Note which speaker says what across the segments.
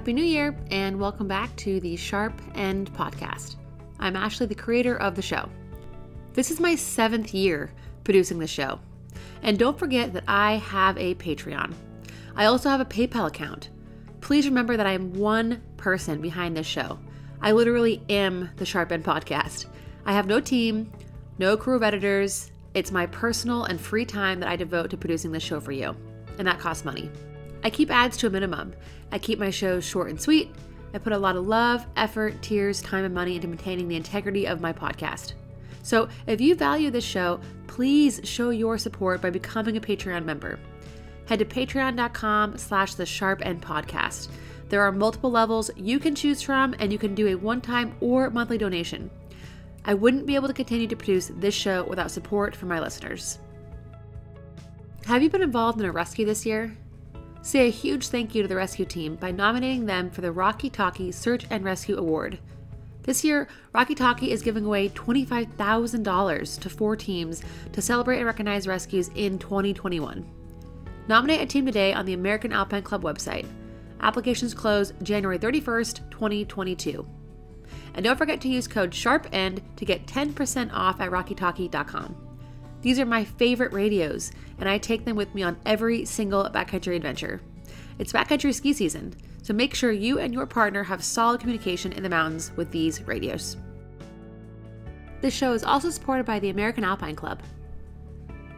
Speaker 1: Happy New Year, and welcome back to the Sharp End Podcast. I'm Ashley, the creator of the show. This is my seventh year producing the show. And don't forget that I have a Patreon. I also have a PayPal account. Please remember that I am one person behind this show. I literally am the Sharp End Podcast. I have no team, no crew of editors. It's my personal and free time that I devote to producing this show for you, and that costs money. I keep ads to a minimum. I keep my shows short and sweet. I put a lot of love, effort, tears, time, and money into maintaining the integrity of my podcast. So if you value this show, please show your support by becoming a Patreon member. Head to patreon.com slash the sharp end podcast. There are multiple levels you can choose from, and you can do a one-time or monthly donation. I wouldn't be able to continue to produce this show without support from my listeners. Have you been involved in a rescue this year? Say a huge thank you to the rescue team by nominating them for the Rocky Talkie Search and Rescue Award. This year, Rocky Talkie is giving away $25,000 to four teams to celebrate and recognize rescues in 2021. Nominate a team today on the American Alpine Club website. Applications close January 31st, 2022. And don't forget to use code SHARPEND to get 10% off at rockytalkie.com. These are my favorite radios, and I take them with me on every single backcountry adventure. It's backcountry ski season, so make sure you and your partner have solid communication in the mountains with these radios. This show is also supported by the American Alpine Club.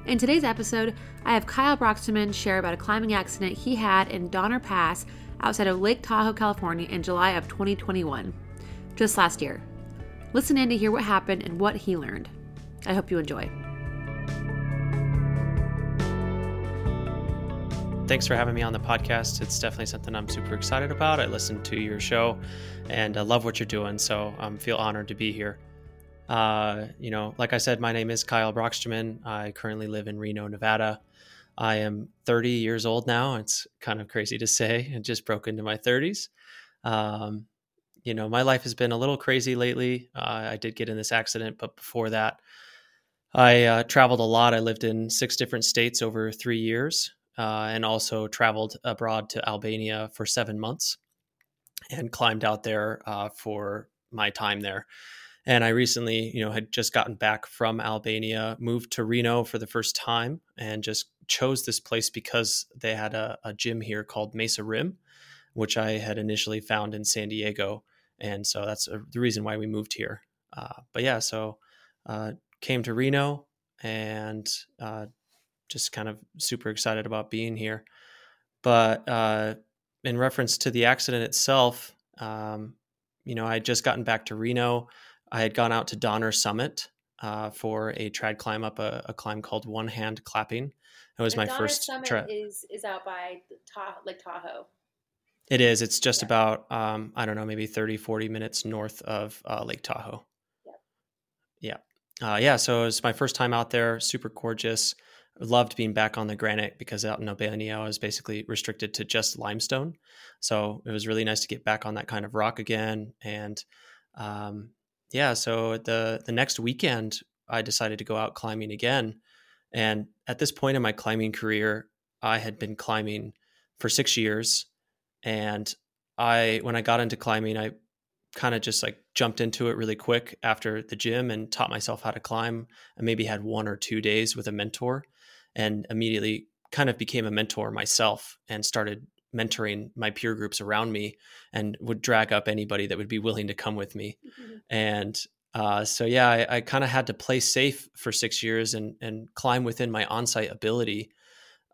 Speaker 1: In today's episode, I have Kyle Broxterman share about a climbing accident he had in Donner Pass outside of Lake Tahoe, California in July of 2021, just last year. Listen in to hear what happened and what he learned. I hope you enjoy.
Speaker 2: Thanks for having me on the podcast. It's definitely something I'm super excited about. I listened to your show and I love what you're doing, so I um, feel honored to be here. Uh, you know, like I said, my name is Kyle Broxterman. I currently live in Reno, Nevada. I am 30 years old now. It's kind of crazy to say. I just broke into my 30s. Um, you know, my life has been a little crazy lately. Uh, I did get in this accident, but before that, I uh, traveled a lot. I lived in six different states over three years uh, and also traveled abroad to Albania for seven months and climbed out there uh, for my time there. And I recently, you know, had just gotten back from Albania, moved to Reno for the first time, and just chose this place because they had a, a gym here called Mesa Rim, which I had initially found in San Diego, and so that's a, the reason why we moved here. Uh, but yeah, so uh, came to Reno and uh, just kind of super excited about being here. But uh, in reference to the accident itself, um, you know, I had just gotten back to Reno. I had gone out to Donner Summit uh, for a trad climb up a, a, climb called One Hand Clapping. It was
Speaker 1: and
Speaker 2: my
Speaker 1: Donner
Speaker 2: first.
Speaker 1: Summit
Speaker 2: tra-
Speaker 1: is is out by Ta- Lake Tahoe.
Speaker 2: It is. It's just yeah. about um, I don't know, maybe 30, 40 minutes north of uh, Lake Tahoe. Yeah. Yeah. Uh, yeah. So it was my first time out there. Super gorgeous loved being back on the granite because out in Albania I was basically restricted to just limestone. So it was really nice to get back on that kind of rock again. And um, yeah, so the the next weekend I decided to go out climbing again. And at this point in my climbing career, I had been climbing for six years. And I when I got into climbing, I kind of just like jumped into it really quick after the gym and taught myself how to climb. I maybe had one or two days with a mentor and immediately kind of became a mentor myself and started mentoring my peer groups around me and would drag up anybody that would be willing to come with me. Mm-hmm. And uh, so, yeah, I, I kind of had to play safe for six years and, and climb within my on-site ability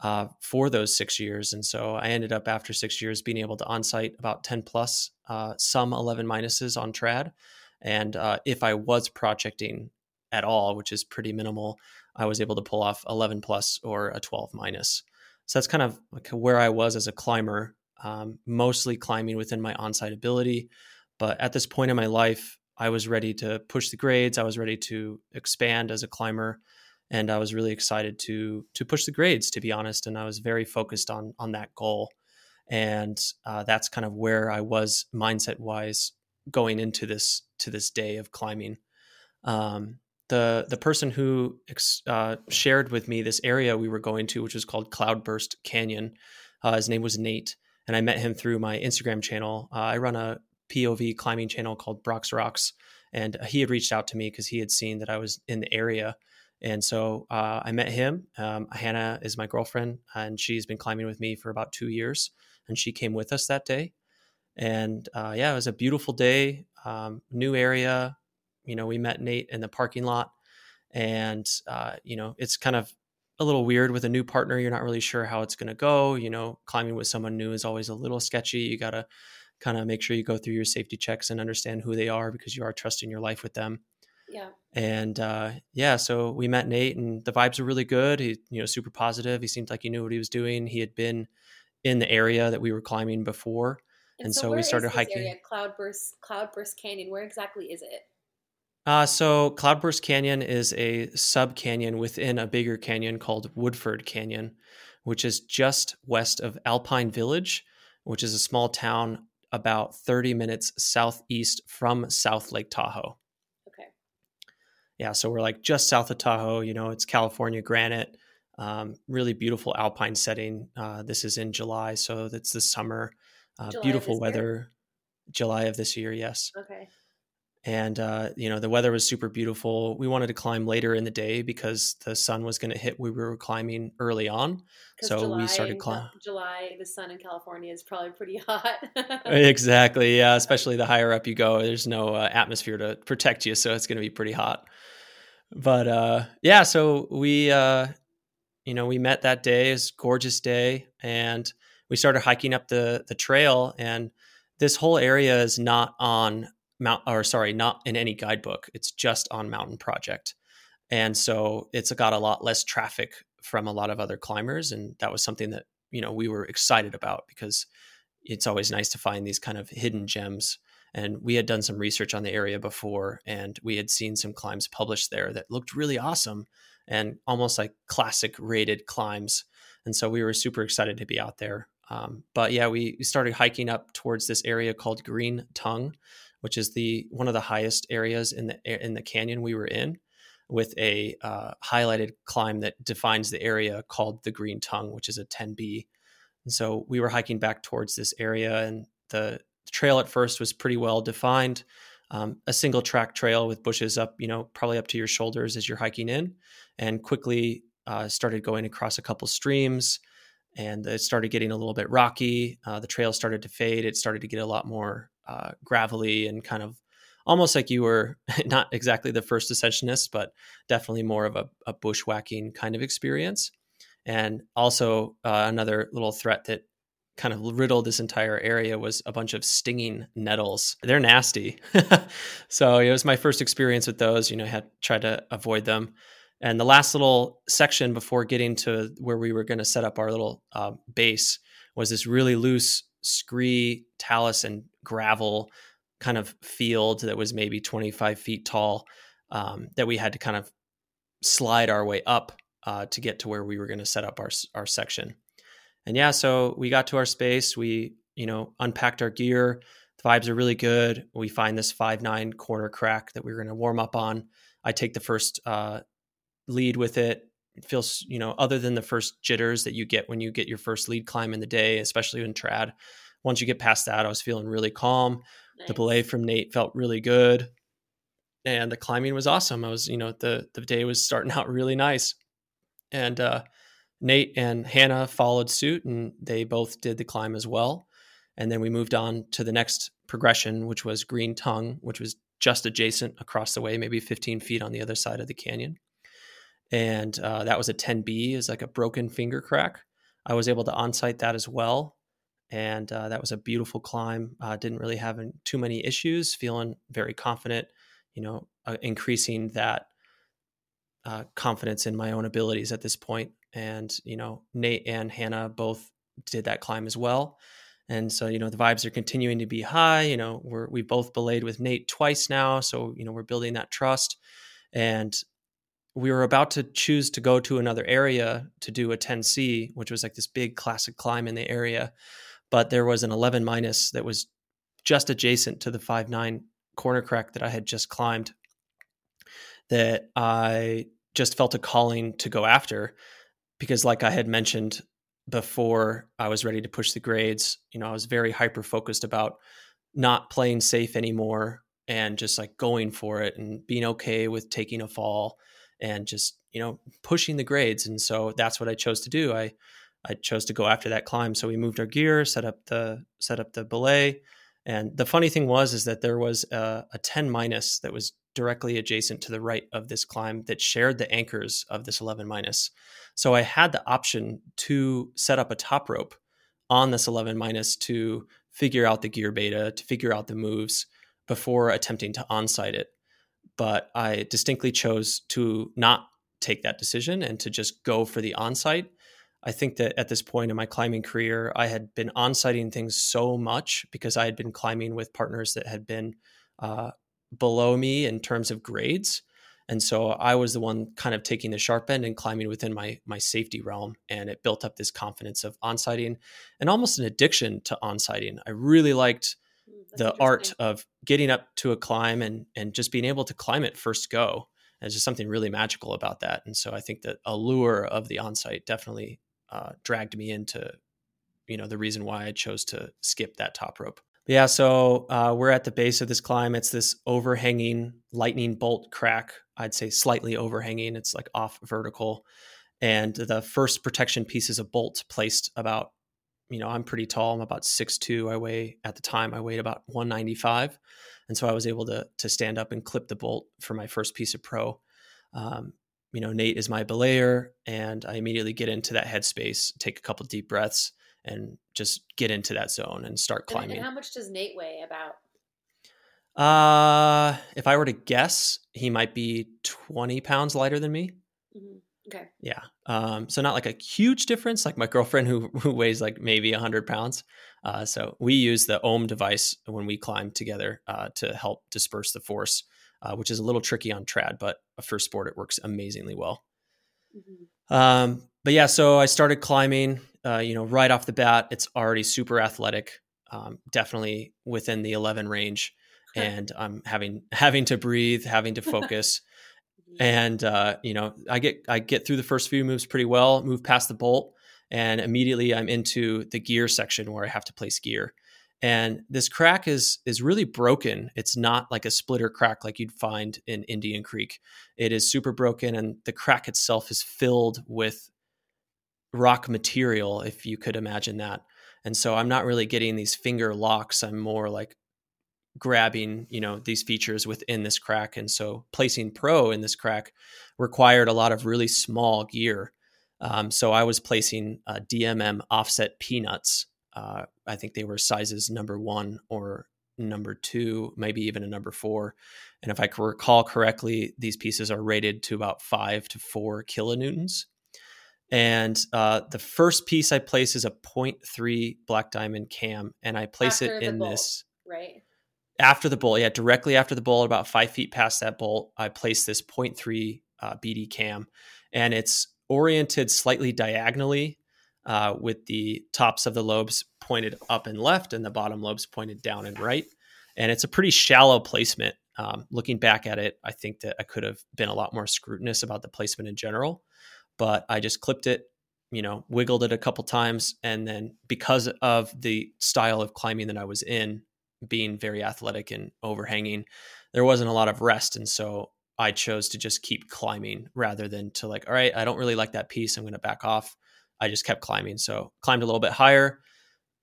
Speaker 2: uh, for those six years. And so I ended up after six years being able to on-site about 10 plus, uh, some 11 minuses on trad. And uh, if I was projecting at all, which is pretty minimal, I was able to pull off 11 plus or a 12 minus. So that's kind of like where I was as a climber, um, mostly climbing within my on-site ability. But at this point in my life, I was ready to push the grades. I was ready to expand as a climber, and I was really excited to to push the grades. To be honest, and I was very focused on on that goal. And uh, that's kind of where I was mindset wise going into this to this day of climbing. Um, the the person who uh, shared with me this area we were going to, which was called Cloudburst Canyon, uh, his name was Nate, and I met him through my Instagram channel. Uh, I run a POV climbing channel called Brock's Rocks, and he had reached out to me because he had seen that I was in the area. And so uh, I met him. Um, Hannah is my girlfriend, and she's been climbing with me for about two years. And she came with us that day. And uh, yeah, it was a beautiful day, um, new area. You know, we met Nate in the parking lot, and uh, you know, it's kind of a little weird with a new partner. You're not really sure how it's going to go. You know, climbing with someone new is always a little sketchy. You got to kind of make sure you go through your safety checks and understand who they are because you are trusting your life with them.
Speaker 1: Yeah.
Speaker 2: And uh, yeah, so we met Nate, and the vibes were really good. He, you know, super positive. He seemed like he knew what he was doing. He had been in the area that we were climbing before, and,
Speaker 1: and
Speaker 2: so, so we started hiking.
Speaker 1: Area? Cloudburst, Cloudburst Canyon. Where exactly is it?
Speaker 2: Uh, so Cloudburst Canyon is a sub canyon within a bigger canyon called Woodford Canyon, which is just west of Alpine Village, which is a small town about 30 minutes southeast from South Lake Tahoe. Yeah, so we're like just south of Tahoe. You know, it's California granite, um, really beautiful alpine setting. Uh, this is in July, so it's the summer. Uh, beautiful weather. Year? July of this year, yes.
Speaker 1: Okay
Speaker 2: and uh, you know the weather was super beautiful. We wanted to climb later in the day because the sun was going to hit. We were climbing early on, so
Speaker 1: July
Speaker 2: we started climbing.
Speaker 1: July, the sun in California is probably pretty hot.
Speaker 2: exactly, yeah. Especially the higher up you go, there's no uh, atmosphere to protect you, so it's going to be pretty hot. But uh, yeah, so we, uh, you know, we met that day. It's gorgeous day, and we started hiking up the the trail. And this whole area is not on mount or sorry, not in any guidebook. It's just on Mountain Project. And so it's got a lot less traffic from a lot of other climbers. And that was something that, you know, we were excited about because it's always nice to find these kind of hidden gems. And we had done some research on the area before, and we had seen some climbs published there that looked really awesome and almost like classic rated climbs. And so we were super excited to be out there. Um, but yeah, we, we started hiking up towards this area called Green Tongue, which is the one of the highest areas in the in the canyon we were in, with a uh, highlighted climb that defines the area called the Green Tongue, which is a 10B. And so we were hiking back towards this area, and the trail at first was pretty well defined. Um, a single track trail with bushes up, you know, probably up to your shoulders as you're hiking in, and quickly uh, started going across a couple streams and it started getting a little bit rocky. Uh, the trail started to fade. It started to get a lot more uh, gravelly and kind of almost like you were not exactly the first ascensionist, but definitely more of a, a bushwhacking kind of experience. And also uh, another little threat that kind of riddled this entire area was a bunch of stinging nettles. They're nasty. so it was my first experience with those. You know, I had tried to avoid them. And the last little section before getting to where we were going to set up our little uh, base was this really loose scree, talus, and gravel kind of field that was maybe 25 feet tall um, that we had to kind of slide our way up uh, to get to where we were going to set up our, our section. And yeah, so we got to our space. We, you know, unpacked our gear. The vibes are really good. We find this five nine corner crack that we we're going to warm up on. I take the first uh, lead with it. It feels, you know, other than the first jitters that you get when you get your first lead climb in the day, especially in trad. Once you get past that, I was feeling really calm. Nice. The belay from Nate felt really good. And the climbing was awesome. I was, you know, the the day was starting out really nice. And uh Nate and Hannah followed suit and they both did the climb as well. And then we moved on to the next progression, which was Green Tongue, which was just adjacent across the way, maybe 15 feet on the other side of the canyon and uh, that was a 10B, is like a broken finger crack. I was able to onsite that as well, and uh, that was a beautiful climb. Uh, didn't really have too many issues. Feeling very confident, you know, uh, increasing that uh, confidence in my own abilities at this point. And you know, Nate and Hannah both did that climb as well. And so, you know, the vibes are continuing to be high. You know, we're we both belayed with Nate twice now, so you know we're building that trust. And we were about to choose to go to another area to do a 10C, which was like this big classic climb in the area. But there was an 11 minus that was just adjacent to the 5.9 corner crack that I had just climbed that I just felt a calling to go after because, like I had mentioned, before I was ready to push the grades. You know, I was very hyper focused about not playing safe anymore and just like going for it and being okay with taking a fall and just, you know, pushing the grades. And so that's what I chose to do. I I chose to go after that climb. So we moved our gear, set up the set up the belay. And the funny thing was is that there was a, a 10 minus that was directly adjacent to the right of this climb that shared the anchors of this 11 minus. So I had the option to set up a top rope on this 11 minus to figure out the gear beta, to figure out the moves before attempting to onsite it. But I distinctly chose to not take that decision and to just go for the onsite I think that at this point in my climbing career, I had been on sighting things so much because I had been climbing with partners that had been uh, below me in terms of grades. And so I was the one kind of taking the sharp end and climbing within my my safety realm. And it built up this confidence of onsighting and almost an addiction to onsighting. I really liked mm, the art of getting up to a climb and and just being able to climb it first go. There's just something really magical about that. And so I think that allure of the on site definitely uh, dragged me into you know the reason why I chose to skip that top rope. Yeah, so uh, we're at the base of this climb. It's this overhanging lightning bolt crack. I'd say slightly overhanging. It's like off vertical, and the first protection piece is a bolt placed about. You know, I'm pretty tall. I'm about six two. I weigh at the time I weighed about 195, and so I was able to to stand up and clip the bolt for my first piece of pro. Um, you know, Nate is my belayer, and I immediately get into that headspace, take a couple deep breaths, and just get into that zone and start climbing.
Speaker 1: And, how much does Nate weigh about?
Speaker 2: Uh, if I were to guess, he might be 20 pounds lighter than me.
Speaker 1: Mm-hmm. Okay.
Speaker 2: Yeah. Um, so not like a huge difference, like my girlfriend who, who weighs like maybe 100 pounds. Uh, so we use the Ohm device when we climb together uh, to help disperse the force uh, which is a little tricky on trad, but for sport it works amazingly well. Mm-hmm. Um, but yeah, so I started climbing. Uh, you know, right off the bat, it's already super athletic, um, definitely within the 11 range, and I'm having having to breathe, having to focus. and uh, you know i get i get through the first few moves pretty well move past the bolt and immediately i'm into the gear section where i have to place gear. And this crack is is really broken. It's not like a splitter crack like you'd find in indian creek. It is super broken and the crack itself is filled with rock material if you could imagine that and so i'm not really getting these finger locks i'm more like grabbing you know these features within this crack and so placing pro in this crack required a lot of really small gear um, so i was placing uh, dmm offset peanuts uh, I think they were sizes number one or number two, maybe even a number four. And if I recall correctly, these pieces are rated to about five to four kilonewtons. And uh, the first piece I place is a 0.3 black diamond cam, and I place after it in
Speaker 1: bolt,
Speaker 2: this
Speaker 1: right
Speaker 2: after the bolt. Yeah, directly after the bolt, about five feet past that bolt, I place this 0.3 uh, BD cam, and it's oriented slightly diagonally uh, with the tops of the lobes pointed up and left and the bottom lobes pointed down and right. And it's a pretty shallow placement. Um, looking back at it, I think that I could have been a lot more scrutinous about the placement in general, but I just clipped it, you know, wiggled it a couple times. And then because of the style of climbing that I was in, being very athletic and overhanging, there wasn't a lot of rest. And so I chose to just keep climbing rather than to like, all right, I don't really like that piece. I'm going to back off. I just kept climbing. So climbed a little bit higher,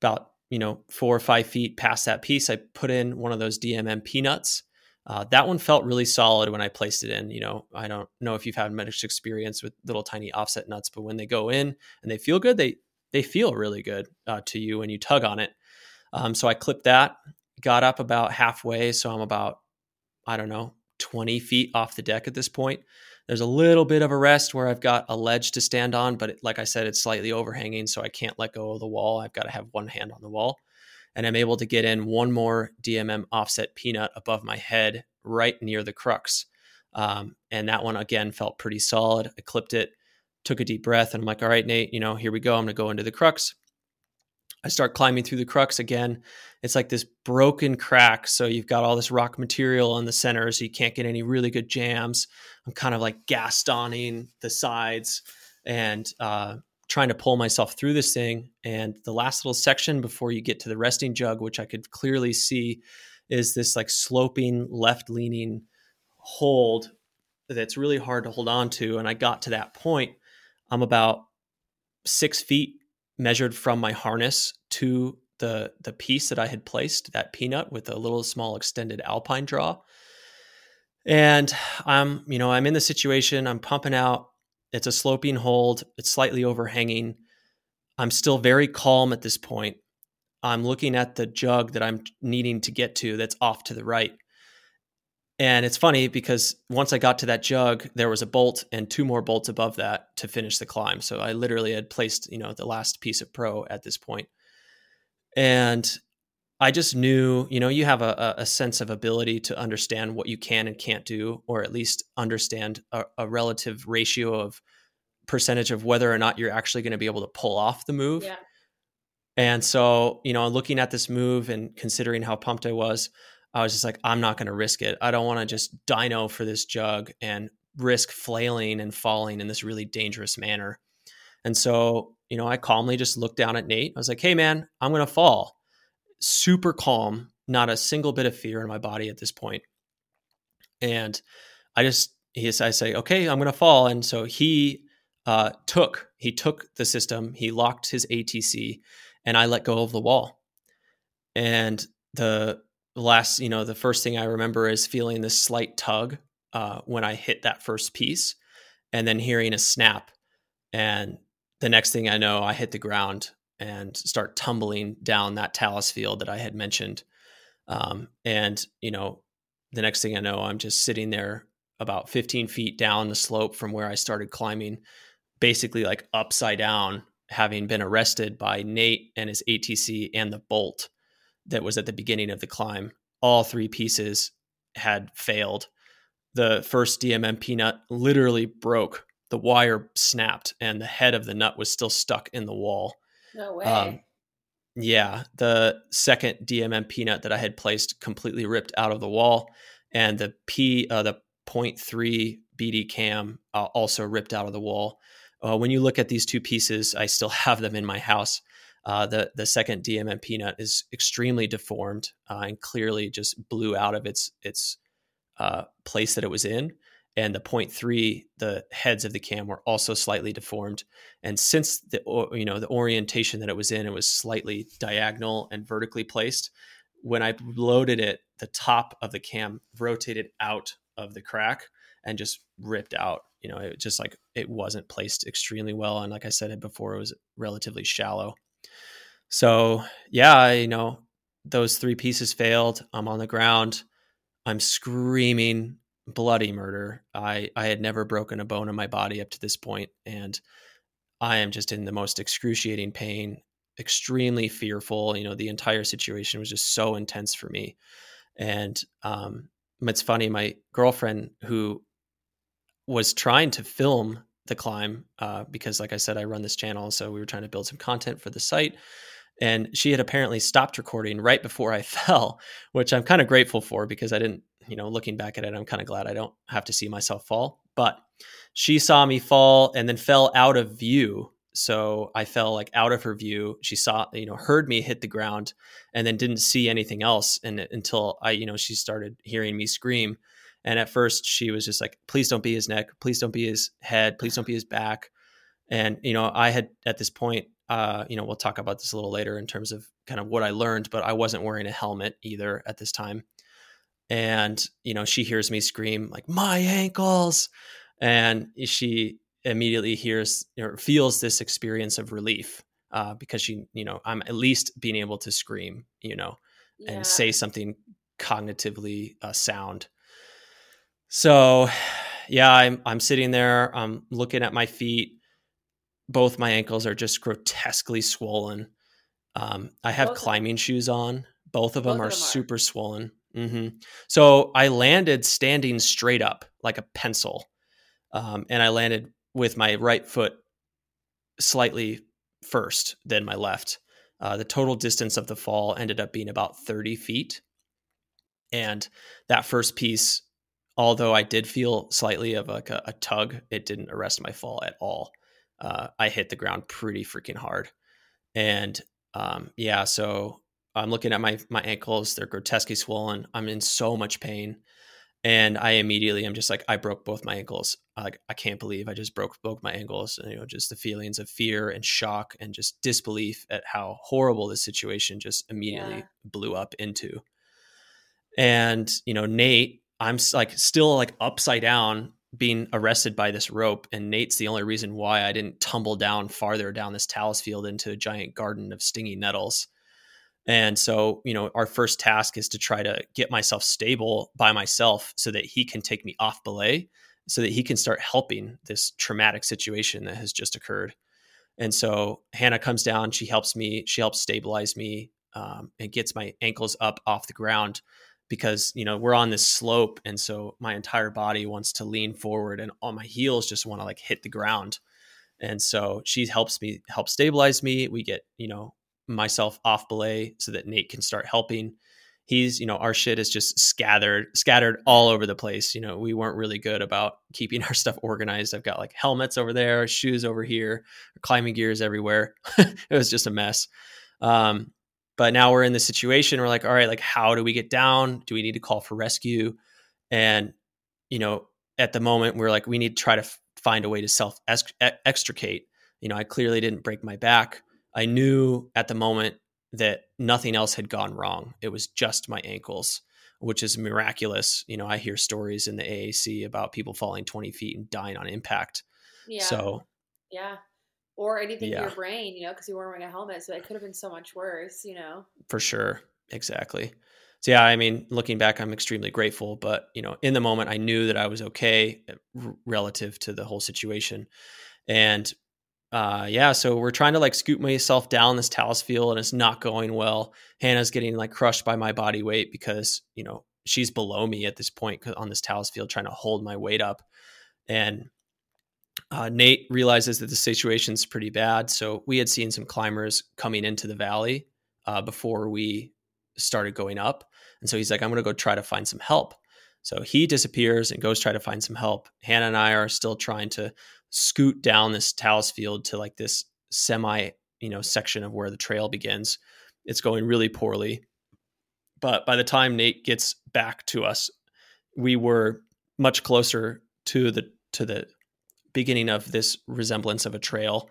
Speaker 2: about you know four or five feet past that piece. I put in one of those DMM peanuts. Uh, that one felt really solid when I placed it in. You know, I don't know if you've had much experience with little tiny offset nuts, but when they go in and they feel good, they they feel really good uh, to you when you tug on it. Um, so I clipped that, got up about halfway, so I'm about I don't know 20 feet off the deck at this point. There's a little bit of a rest where I've got a ledge to stand on, but it, like I said, it's slightly overhanging, so I can't let go of the wall. I've got to have one hand on the wall. And I'm able to get in one more DMM offset peanut above my head right near the crux. Um, and that one, again, felt pretty solid. I clipped it, took a deep breath, and I'm like, all right, Nate, you know, here we go. I'm to go into the crux. I start climbing through the crux again. It's like this broken crack. So you've got all this rock material in the center, so you can't get any really good jams. I'm kind of like gastoning the sides and uh, trying to pull myself through this thing. And the last little section before you get to the resting jug, which I could clearly see, is this like sloping left leaning hold that's really hard to hold on to. And I got to that point. I'm about six feet measured from my harness to the the piece that I had placed, that peanut with a little small extended alpine draw. And I'm, you know, I'm in the situation, I'm pumping out. It's a sloping hold, it's slightly overhanging. I'm still very calm at this point. I'm looking at the jug that I'm needing to get to that's off to the right. And it's funny because once I got to that jug, there was a bolt and two more bolts above that to finish the climb. So I literally had placed, you know, the last piece of pro at this point. And I just knew, you know, you have a, a sense of ability to understand what you can and can't do, or at least understand a, a relative ratio of percentage of whether or not you're actually going to be able to pull off the move. Yeah. And so, you know, looking at this move and considering how pumped I was, I was just like, I'm not going to risk it. I don't want to just dino for this jug and risk flailing and falling in this really dangerous manner. And so, you know, I calmly just looked down at Nate. I was like, hey, man, I'm going to fall. Super calm, not a single bit of fear in my body at this point. And I just, he, I say, okay, I'm going to fall. And so he uh, took, he took the system, he locked his ATC, and I let go of the wall. And the last, you know, the first thing I remember is feeling this slight tug uh, when I hit that first piece, and then hearing a snap. And the next thing I know, I hit the ground and start tumbling down that talus field that I had mentioned. Um, and, you know, the next thing I know, I'm just sitting there about 15 feet down the slope from where I started climbing, basically like upside down, having been arrested by Nate and his ATC and the bolt that was at the beginning of the climb. All three pieces had failed. The first DMM peanut literally broke the wire snapped and the head of the nut was still stuck in the wall.
Speaker 1: No way. Um,
Speaker 2: yeah, the second DMMP peanut that I had placed completely ripped out of the wall, and the P, uh, the 0.3 BD cam uh, also ripped out of the wall. Uh, when you look at these two pieces, I still have them in my house. Uh, the the second DMMP peanut is extremely deformed uh, and clearly just blew out of its its uh, place that it was in and the point three, the heads of the cam were also slightly deformed. And since the you know the orientation that it was in, it was slightly diagonal and vertically placed. When I loaded it, the top of the cam rotated out of the crack and just ripped out. You know, it just like it wasn't placed extremely well, and like I said it before, it was relatively shallow. So yeah, you know, those three pieces failed. I'm on the ground. I'm screaming bloody murder. I I had never broken a bone in my body up to this point, and I am just in the most excruciating pain, extremely fearful. You know, the entire situation was just so intense for me, and um, it's funny. My girlfriend, who was trying to film the climb, uh, because like I said, I run this channel, so we were trying to build some content for the site. And she had apparently stopped recording right before I fell, which I'm kind of grateful for because I didn't you know, looking back at it, I'm kind of glad I don't have to see myself fall. But she saw me fall and then fell out of view. So I fell like out of her view. She saw, you know, heard me hit the ground and then didn't see anything else. And until I, you know, she started hearing me scream. And at first she was just like, please don't be his neck. Please don't be his head. Please don't be his back. And, you know, I had at this point, uh, you know, we'll talk about this a little later in terms of kind of what I learned, but I wasn't wearing a helmet either at this time and you know she hears me scream like my ankles! and she immediately hears or feels this experience of relief uh, because she you know i'm at least being able to scream you know yeah. and say something cognitively uh, sound. So yeah i'm i'm sitting there i'm looking at my feet. Both my ankles are just grotesquely swollen. Um, i have both climbing shoes on. Both of them, both are, them are. super swollen Mm-hmm. So I landed standing straight up like a pencil, um, and I landed with my right foot slightly first than my left. Uh, the total distance of the fall ended up being about 30 feet. And that first piece, although I did feel slightly of like a, a tug, it didn't arrest my fall at all. uh, I hit the ground pretty freaking hard. And um, yeah, so I'm looking at my my ankles; they're grotesquely swollen. I'm in so much pain, and I immediately I'm just like, I broke both my ankles. Like I can't believe I just broke both my ankles. And, you know, just the feelings of fear and shock and just disbelief at how horrible this situation just immediately yeah. blew up into. And you know, Nate, I'm like still like upside down being arrested by this rope and Nate's the only reason why I didn't tumble down farther down this talus field into a giant garden of stinging nettles. And so, you know, our first task is to try to get myself stable by myself so that he can take me off belay so that he can start helping this traumatic situation that has just occurred. And so Hannah comes down, she helps me, she helps stabilize me um, and gets my ankles up off the ground because you know we're on this slope and so my entire body wants to lean forward and all my heels just want to like hit the ground and so she helps me help stabilize me we get you know myself off belay so that nate can start helping he's you know our shit is just scattered scattered all over the place you know we weren't really good about keeping our stuff organized i've got like helmets over there shoes over here climbing gears everywhere it was just a mess um, but now we're in the situation. We're like, all right, like how do we get down? Do we need to call for rescue? And you know, at the moment, we're like, we need to try to f- find a way to self extricate. You know, I clearly didn't break my back. I knew at the moment that nothing else had gone wrong. It was just my ankles, which is miraculous. You know, I hear stories in the AAC about people falling 20 feet and dying on impact. Yeah. So,
Speaker 1: yeah or anything yeah. to your brain, you know, because you weren't wearing a helmet. So it could have been so much worse, you know.
Speaker 2: For sure. Exactly. So yeah, I mean, looking back, I'm extremely grateful. But you know, in the moment, I knew that I was okay eh, r- relative to the whole situation, and uh, yeah, so we're trying to like scoot myself down this talus field, and it's not going well. Hannah's getting like crushed by my body weight because you know she's below me at this point on this talus field, trying to hold my weight up, and uh, Nate realizes that the situation's pretty bad. So we had seen some climbers coming into the valley uh, before we started going up. And so he's like, I'm going to go try to find some help. So he disappears and goes try to find some help. Hannah and I are still trying to scoot down this talus field to like this semi, you know, section of where the trail begins. It's going really poorly. But by the time Nate gets back to us, we were much closer to the to the beginning of this resemblance of a trail.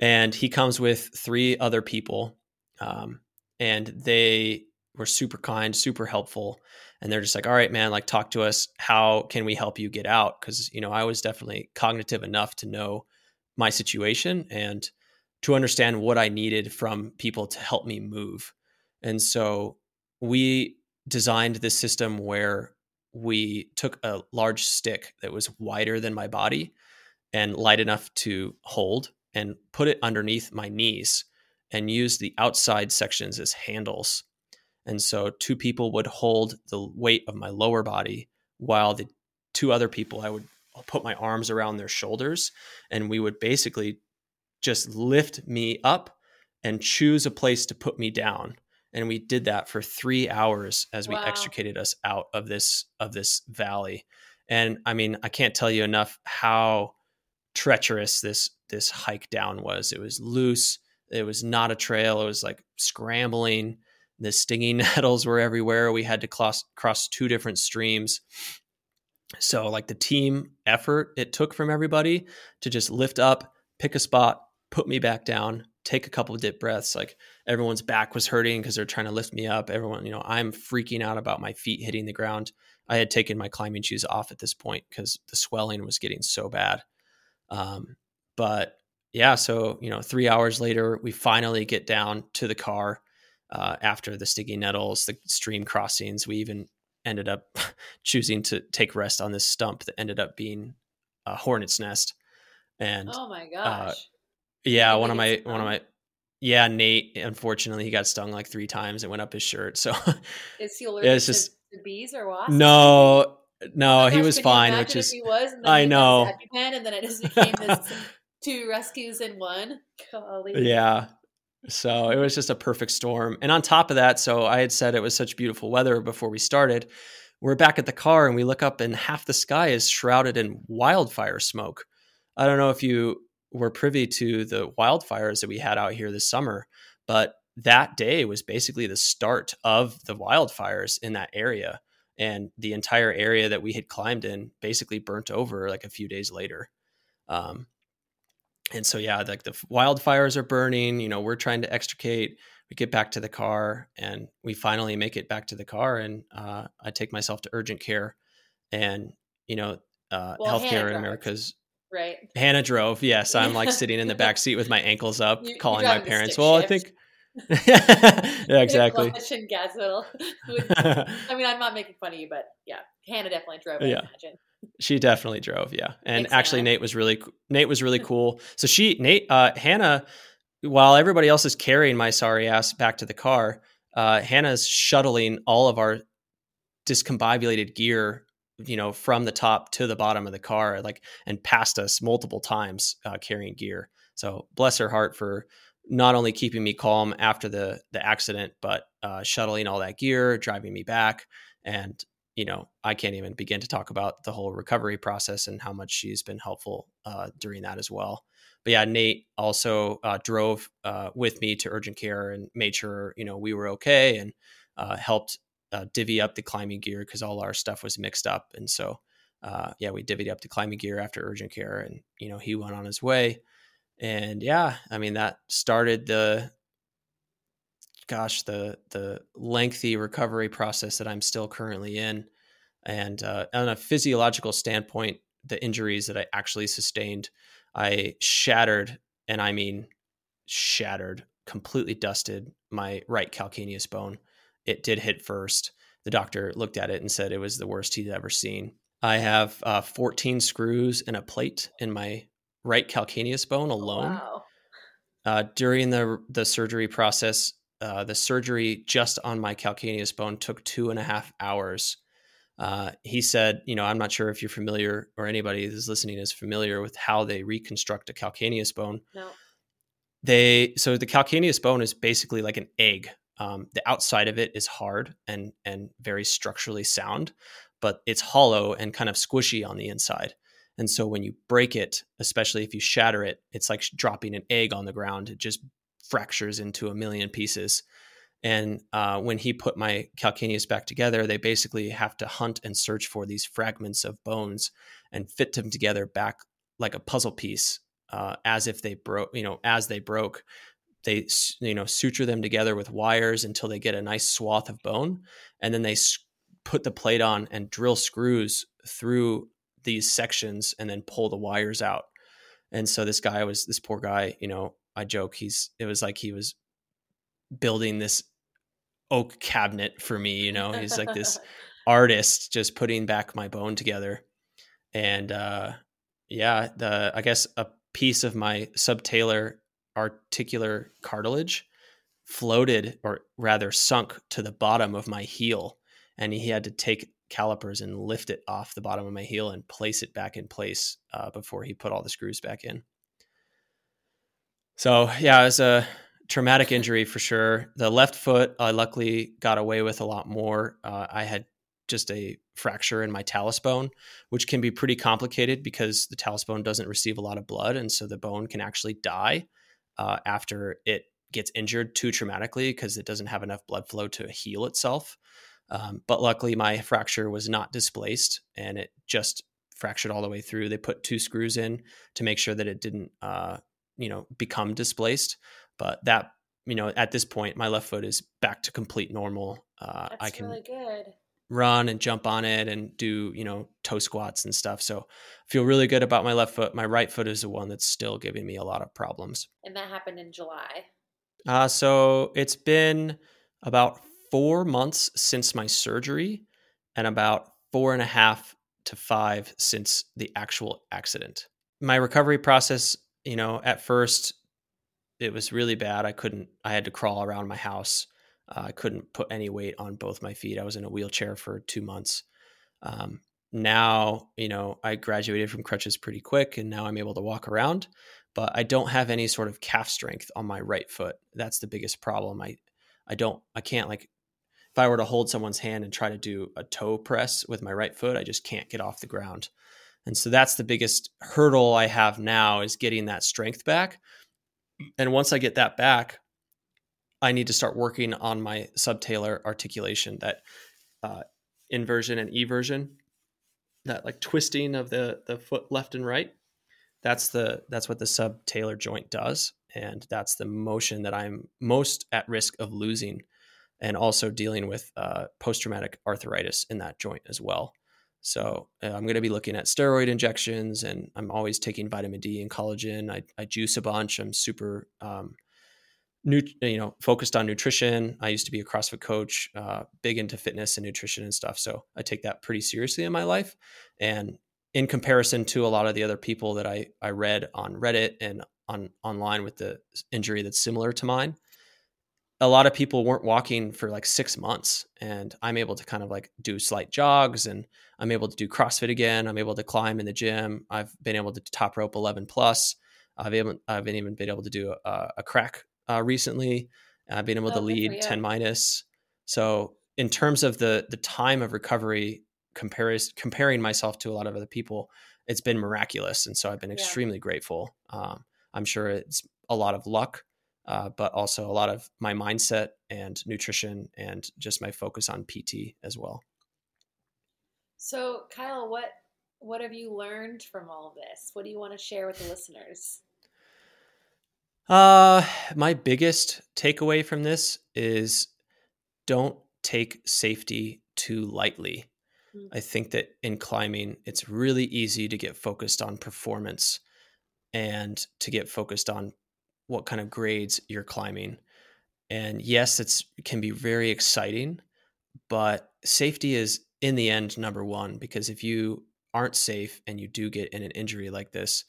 Speaker 2: And he comes with three other people. Um, and they were super kind, super helpful. And they're just like, all right, man, like talk to us. How can we help you get out? Because, you know, I was definitely cognitive enough to know my situation and to understand what I needed from people to help me move. And so we designed this system where we took a large stick that was wider than my body and light enough to hold and put it underneath my knees and use the outside sections as handles. And so two people would hold the weight of my lower body while the two other people I would uh, put my arms around their shoulders and we would basically just lift me up and choose a place to put me down and we did that for 3 hours as we wow. extricated us out of this of this valley and i mean i can't tell you enough how treacherous this this hike down was. It was loose. It was not a trail. It was like scrambling. The stinging nettles were everywhere. We had to cross cross two different streams. So like the team effort it took from everybody to just lift up, pick a spot, put me back down, take a couple of dip breaths. Like everyone's back was hurting because they're trying to lift me up. Everyone, you know, I'm freaking out about my feet hitting the ground. I had taken my climbing shoes off at this point because the swelling was getting so bad. Um, but yeah, so you know, three hours later, we finally get down to the car uh, after the sticky nettles, the stream crossings. We even ended up choosing to take rest on this stump that ended up being a hornet's nest. And
Speaker 1: oh my uh, gosh, uh,
Speaker 2: yeah, one of my one of my yeah, Nate. Unfortunately, he got stung like three times. It went up his shirt. So
Speaker 1: is he allergic it's just, to bees or wasps?
Speaker 2: No, no, oh he was fine. Which is he was, I know.
Speaker 1: and then it just became this two rescues in one. Golly.
Speaker 2: Yeah. So it was just a perfect storm. And on top of that, so I had said it was such beautiful weather before we started. We're back at the car and we look up and half the sky is shrouded in wildfire smoke. I don't know if you were privy to the wildfires that we had out here this summer, but that day was basically the start of the wildfires in that area. And the entire area that we had climbed in basically burnt over like a few days later. Um, and so, yeah, like the wildfires are burning, you know, we're trying to extricate. We get back to the car and we finally make it back to the car. And uh, I take myself to urgent care. And, you know, uh, well, healthcare in America's
Speaker 1: right?
Speaker 2: Hannah drove. Yes, I'm like sitting in the back seat with my ankles up, you, calling my parents. Well, shift. I think. yeah, exactly.
Speaker 1: I mean, I'm not making fun of you, but yeah, Hannah definitely drove. I yeah. imagine.
Speaker 2: She definitely drove, yeah. And actually. Nate was really Nate was really cool. So she Nate uh, Hannah, while everybody else is carrying my sorry ass back to the car, uh, Hannah's shuttling all of our discombobulated gear you know from the top to the bottom of the car like and passed us multiple times uh, carrying gear so bless her heart for not only keeping me calm after the the accident but uh, shuttling all that gear driving me back and you know i can't even begin to talk about the whole recovery process and how much she's been helpful uh, during that as well but yeah nate also uh, drove uh, with me to urgent care and made sure you know we were okay and uh, helped uh, divvy up the climbing gear because all our stuff was mixed up. And so, uh, yeah, we divvied up the climbing gear after urgent care, and you know he went on his way. And yeah, I mean that started the gosh the the lengthy recovery process that I'm still currently in. And uh, on a physiological standpoint, the injuries that I actually sustained, I shattered, and I mean shattered, completely dusted my right calcaneus bone it did hit first. The doctor looked at it and said it was the worst he'd ever seen. I have uh, 14 screws and a plate in my right calcaneus bone oh, alone. Wow. Uh, during the the surgery process, uh, the surgery just on my calcaneus bone took two and a half hours. Uh, he said, you know, I'm not sure if you're familiar or anybody who's listening is familiar with how they reconstruct a calcaneus bone.
Speaker 1: No.
Speaker 2: They so the calcaneus bone is basically like an egg um, the outside of it is hard and and very structurally sound, but it's hollow and kind of squishy on the inside. And so when you break it, especially if you shatter it, it's like dropping an egg on the ground. It just fractures into a million pieces. And uh, when he put my calcaneus back together, they basically have to hunt and search for these fragments of bones and fit them together back like a puzzle piece, uh, as if they broke, you know, as they broke they you know suture them together with wires until they get a nice swath of bone and then they put the plate on and drill screws through these sections and then pull the wires out and so this guy was this poor guy you know i joke. He's it was like he was building this oak cabinet for me you know? He's like this artist just putting back my bone together. And uh yeah the i guess a piece of my subtalar articular cartilage floated or rather sunk to the bottom of my heel. And he had to take calipers and lift it off the bottom of my heel and place it back in place uh, before he put all the screws back in so yeah it was a traumatic injury for sure the left foot i luckily got away with a lot more uh, i had just a fracture in my talus bone, which can be pretty complicated because the talus bone doesn't receive a lot of blood. And so the bone can actually die uh, after it gets injured too traumatically because it doesn't have enough blood flow to heal itself. Um, but luckily, my fracture was not displaced and it just fractured all the way through. They put two screws in to make sure that it didn't, uh, you know, become displaced. But that, you know, at this point, my left foot is back to complete normal.
Speaker 1: Uh, I can really good
Speaker 2: run and jump on it and do you know toe squats and stuff so I feel really good about my left foot my right foot is the one that's still giving me a lot of problems
Speaker 1: and that happened in july
Speaker 2: uh, so it's been about four months since my surgery and about four and a half to five since the actual accident my recovery process you know at first it was really bad i couldn't i had to crawl around my house uh, I couldn't put any weight on both my feet. I was in a wheelchair for two months. Um, now, you know, I graduated from crutches pretty quick and now I'm able to walk around, but I don't have any sort of calf strength on my right foot. That's the biggest problem. I, I don't, I can't like, if I were to hold someone's hand and try to do a toe press with my right foot, I just can't get off the ground. And so that's the biggest hurdle I have now is getting that strength back. And once I get that back, I need to start working on my subtalar articulation, that uh, inversion and eversion, that like twisting of the the foot left and right. That's the that's what the subtalar joint does, and that's the motion that I'm most at risk of losing, and also dealing with uh, post traumatic arthritis in that joint as well. So uh, I'm going to be looking at steroid injections, and I'm always taking vitamin D and collagen. I, I juice a bunch. I'm super, um, you know, focused on nutrition. I used to be a CrossFit coach, uh, big into fitness and nutrition and stuff. So I take that pretty seriously in my life. And in comparison to a lot of the other people that I I read on Reddit and on online with the injury that's similar to mine, a lot of people weren't walking for like six months and i'm able to kind of like do slight jogs and i'm able to do crossfit again i'm able to climb in the gym i've been able to top rope 11 plus i've even i've been even been able to do a, a crack uh, recently i've been able oh, to lead 10 minus. So in terms of the the time of recovery compares comparing myself to a lot of other people it's been miraculous and so i've been yeah. extremely grateful. Um, i'm sure it's a lot of luck uh, but also a lot of my mindset and nutrition and just my focus on PT as well.
Speaker 1: So, Kyle, what what have you learned from all of this? What do you want to share with the listeners?
Speaker 2: Uh, my biggest takeaway from this is don't take safety too lightly. Mm-hmm. I think that in climbing, it's really easy to get focused on performance and to get focused on what kind of grades you're climbing. And yes, it's it can be very exciting, but safety is in the end number one because if you aren't safe and you do get in an injury like this,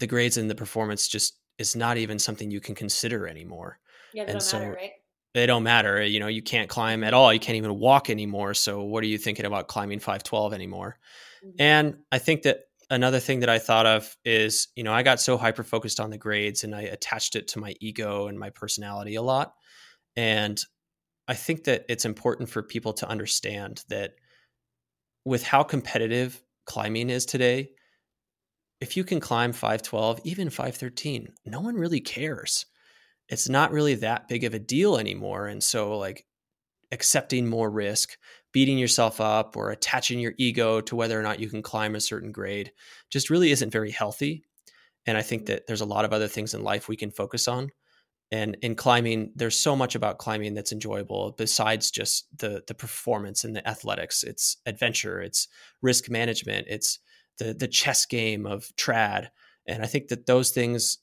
Speaker 2: the grades and the performance just is not even something you can consider anymore.
Speaker 1: Yeah, they and don't so, matter, right?
Speaker 2: They don't matter. You know, you can't climb at all. You can't even walk anymore. So what are you thinking about climbing 512 anymore? Mm-hmm. And I think that another thing that I thought of is, you know, I got so hyper focused on the grades and I attached it to my ego and my personality a lot. And I think that it's important for people to understand that with how competitive climbing is today, if you can climb 512, even 513, no one really cares. It's not really that big of a deal anymore. And so, like, accepting more risk, beating yourself up or attaching your ego to whether or not you can climb a certain grade just really isn't very healthy. And I think that there's a lot of other things in life we can focus on. And in climbing, there's so much about climbing that's enjoyable besides just the the performance and the athletics. It's adventure, it's risk management, it's the the chess game of trad. And I think that those things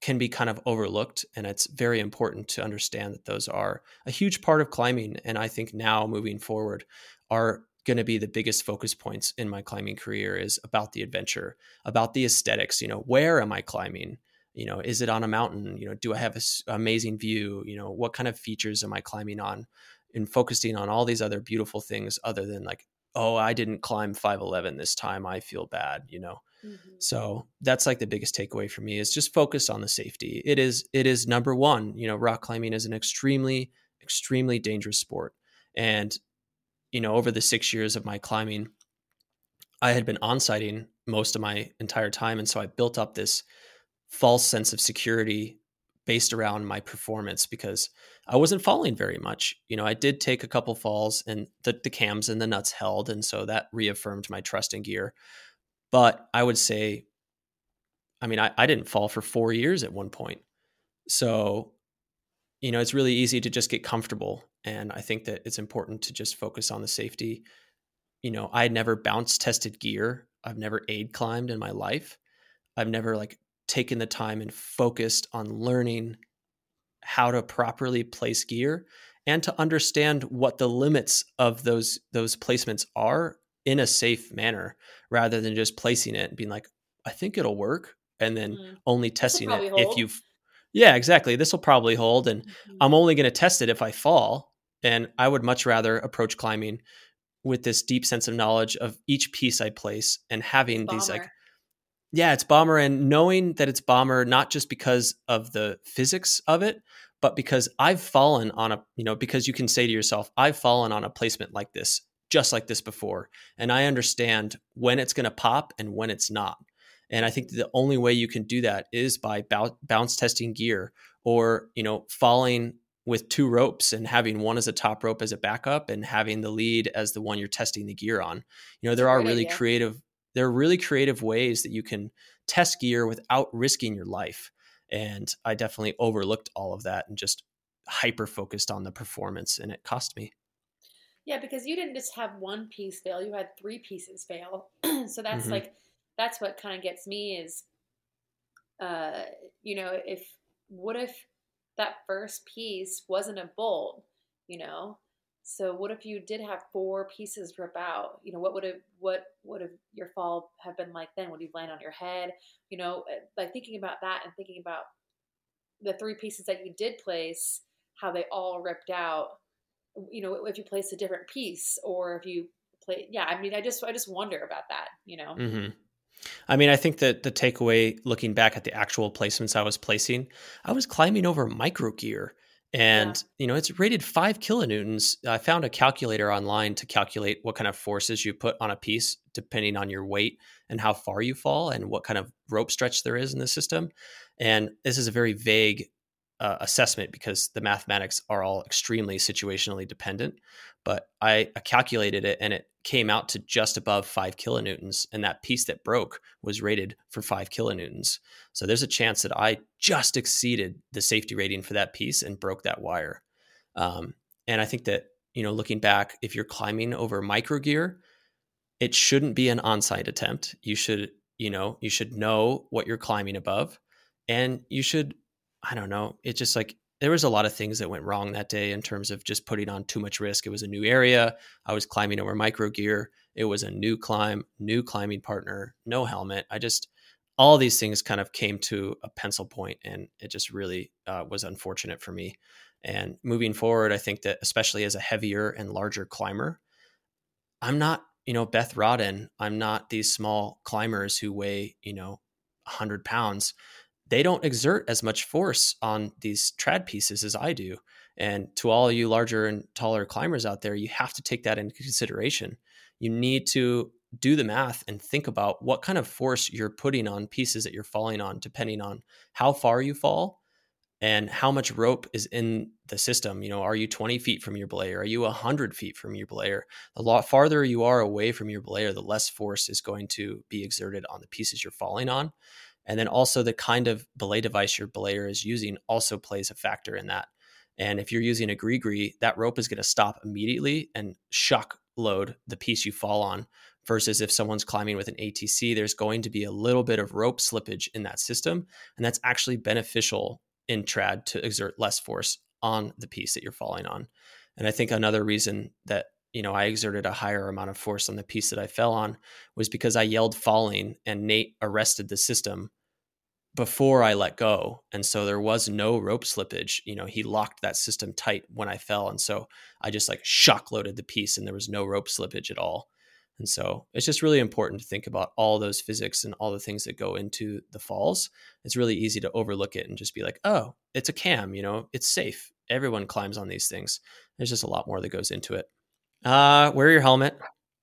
Speaker 2: can be kind of overlooked. And it's very important to understand that those are a huge part of climbing. And I think now moving forward are going to be the biggest focus points in my climbing career is about the adventure, about the aesthetics. You know, where am I climbing? You know, is it on a mountain? You know, do I have an amazing view? You know, what kind of features am I climbing on? And focusing on all these other beautiful things other than like, oh, I didn't climb 511 this time. I feel bad, you know. Mm-hmm. So that's like the biggest takeaway for me is just focus on the safety. It is it is number one. You know, rock climbing is an extremely extremely dangerous sport, and you know, over the six years of my climbing, I had been on sighting most of my entire time, and so I built up this false sense of security based around my performance because I wasn't falling very much. You know, I did take a couple falls and the, the cams and the nuts held. And so that reaffirmed my trust in gear. But I would say, I mean, I, I didn't fall for four years at one point. So, you know, it's really easy to just get comfortable. And I think that it's important to just focus on the safety. You know, I had never bounce tested gear. I've never aid climbed in my life. I've never like taken the time and focused on learning how to properly place gear and to understand what the limits of those those placements are in a safe manner rather than just placing it and being like, I think it'll work. And then mm. only testing it hold. if you've, yeah, exactly. This will probably hold. And mm-hmm. I'm only going to test it if I fall. And I would much rather approach climbing with this deep sense of knowledge of each piece I place and having these like, yeah, it's bomber and knowing that it's bomber, not just because of the physics of it, but because I've fallen on a, you know, because you can say to yourself, I've fallen on a placement like this just like this before. And I understand when it's going to pop and when it's not. And I think the only way you can do that is by bounce testing gear or, you know, falling with two ropes and having one as a top rope as a backup and having the lead as the one you're testing the gear on. You know, there are really idea. creative there are really creative ways that you can test gear without risking your life. And I definitely overlooked all of that and just hyper focused on the performance and it cost me.
Speaker 1: Yeah, because you didn't just have one piece fail, you had three pieces fail. so that's mm-hmm. like that's what kind of gets me is uh you know, if what if that first piece wasn't a bolt, you know? So what if you did have four pieces rip out? You know, what would have what would have your fall have been like then? Would you land on your head? You know, like thinking about that and thinking about the three pieces that you did place, how they all ripped out. You know, if you place a different piece or if you play, yeah. I mean, I just I just wonder about that. You know.
Speaker 2: Mm-hmm. I mean, I think that the takeaway, looking back at the actual placements I was placing, I was climbing over micro gear and yeah. you know it's rated five kilonewtons i found a calculator online to calculate what kind of forces you put on a piece depending on your weight and how far you fall and what kind of rope stretch there is in the system and this is a very vague uh, assessment because the mathematics are all extremely situationally dependent but I, calculated it and it came out to just above five kilonewtons. And that piece that broke was rated for five kilonewtons. So there's a chance that I just exceeded the safety rating for that piece and broke that wire. Um, and I think that, you know, looking back, if you're climbing over micro gear, it shouldn't be an on-site attempt. You should, you know, you should know what you're climbing above and you should, I don't know, It just like there was a lot of things that went wrong that day in terms of just putting on too much risk. It was a new area. I was climbing over micro gear. It was a new climb, new climbing partner, no helmet. I just all these things kind of came to a pencil point, and it just really uh, was unfortunate for me. And moving forward, I think that especially as a heavier and larger climber, I'm not, you know, Beth Rodden. I'm not these small climbers who weigh, you know, 100 pounds they don't exert as much force on these trad pieces as I do. And to all you larger and taller climbers out there, you have to take that into consideration. You need to do the math and think about what kind of force you're putting on pieces that you're falling on, depending on how far you fall and how much rope is in the system. You know, are you 20 feet from your belayer? Are you 100 feet from your belayer? The lot farther you are away from your belayer, the less force is going to be exerted on the pieces you're falling on. And then also the kind of belay device your belayer is using also plays a factor in that. And if you're using a gree that rope is going to stop immediately and shock load the piece you fall on. Versus if someone's climbing with an ATC, there's going to be a little bit of rope slippage in that system. And that's actually beneficial in trad to exert less force on the piece that you're falling on. And I think another reason that you know I exerted a higher amount of force on the piece that I fell on was because I yelled falling and Nate arrested the system before I let go. And so there was no rope slippage. You know, he locked that system tight when I fell. And so I just like shock loaded the piece and there was no rope slippage at all. And so it's just really important to think about all those physics and all the things that go into the falls. It's really easy to overlook it and just be like, oh, it's a cam, you know, it's safe. Everyone climbs on these things. There's just a lot more that goes into it. Uh, wear your helmet.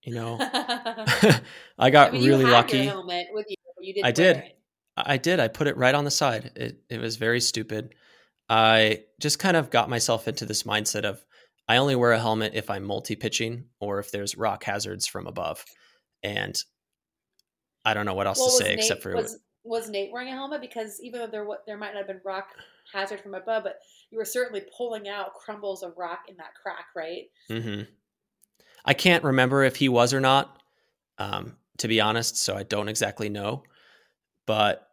Speaker 2: You know, I got I mean, really lucky. You, I did. It. I did. I put it right on the side. It it was very stupid. I just kind of got myself into this mindset of I only wear a helmet if I'm multi pitching or if there's rock hazards from above. And I don't know what else well, to say
Speaker 1: Nate,
Speaker 2: except for
Speaker 1: was, was Nate wearing a helmet because even though there there might not have been rock hazard from above, but you were certainly pulling out crumbles of rock in that crack, right?
Speaker 2: Mm-hmm. I can't remember if he was or not, um, to be honest. So I don't exactly know, but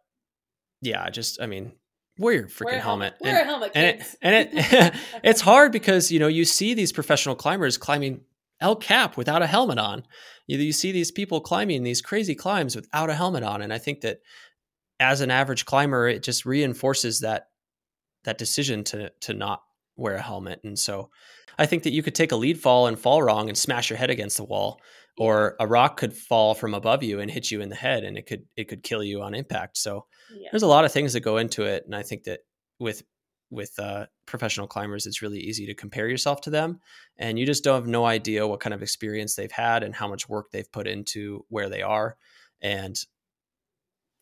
Speaker 2: yeah, just I mean, wear your freaking wear helmet.
Speaker 1: Wear and, a helmet,
Speaker 2: and it, and it it's hard because you know you see these professional climbers climbing El Cap without a helmet on. You, you see these people climbing these crazy climbs without a helmet on, and I think that as an average climber, it just reinforces that that decision to to not wear a helmet. And so, I think that you could take a lead fall and fall wrong and smash your head against the wall, or a rock could fall from above you and hit you in the head and it could it could kill you on impact so yeah. there's a lot of things that go into it and i think that with with uh, professional climbers, it's really easy to compare yourself to them, and you just don't have no idea what kind of experience they've had and how much work they've put into where they are. And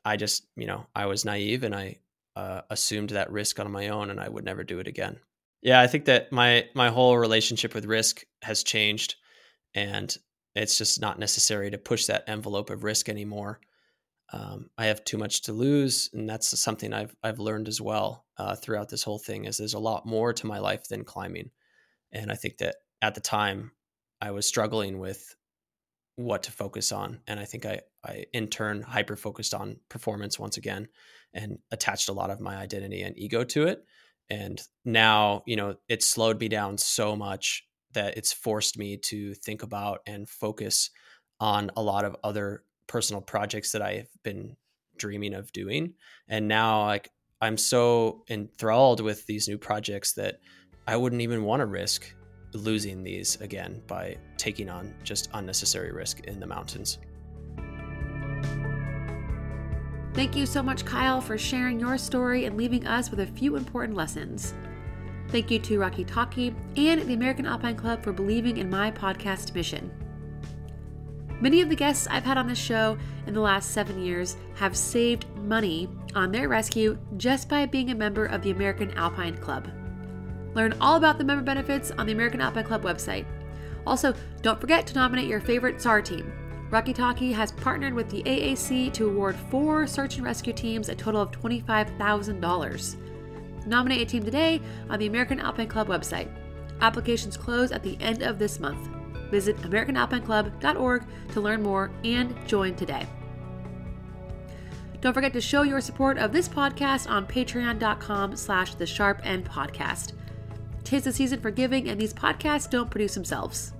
Speaker 2: I just, you know, I was naive and I uh, assumed that risk on my own, and I would never do it again. Yeah, I think that my my whole relationship with risk has changed, and it's just not necessary to push that envelope of risk anymore um, I have too much to lose, and that's something I've I've learned as well uh, throughout this whole thing. Is there's a lot more to my life than climbing, and I think that at the time I was struggling with what to focus on, and I think I I in turn hyper focused on performance once again, and attached a lot of my identity and ego to it. And now you know it slowed me down so much that it's forced me to think about and focus on a lot of other personal projects that I've been dreaming of doing. And now like I'm so enthralled with these new projects that I wouldn't even want to risk losing these again by taking on just unnecessary risk in the mountains.
Speaker 1: Thank you so much, Kyle, for sharing your story and leaving us with a few important lessons. Thank you to Rocky Talkie and the American Alpine Club for believing in my podcast mission. Many of the guests I've had on this show in the last seven years have saved money on their rescue just by being a member of the American Alpine Club. Learn all about the member benefits on the American Alpine Club website. Also, don't forget to nominate your favorite SAR team. Rocky Talkie has partnered with the AAC to award four search and rescue teams a total of $25,000. Nominate a team today on the American Alpine Club website. Applications close at the end of this month. Visit AmericanAlpineClub.org to learn more and join today. Don't forget to show your support of this podcast on patreon.com slash the sharp end podcast. Tis the season for giving, and these podcasts don't produce themselves.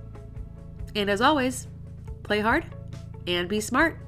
Speaker 1: And as always, play hard and be smart.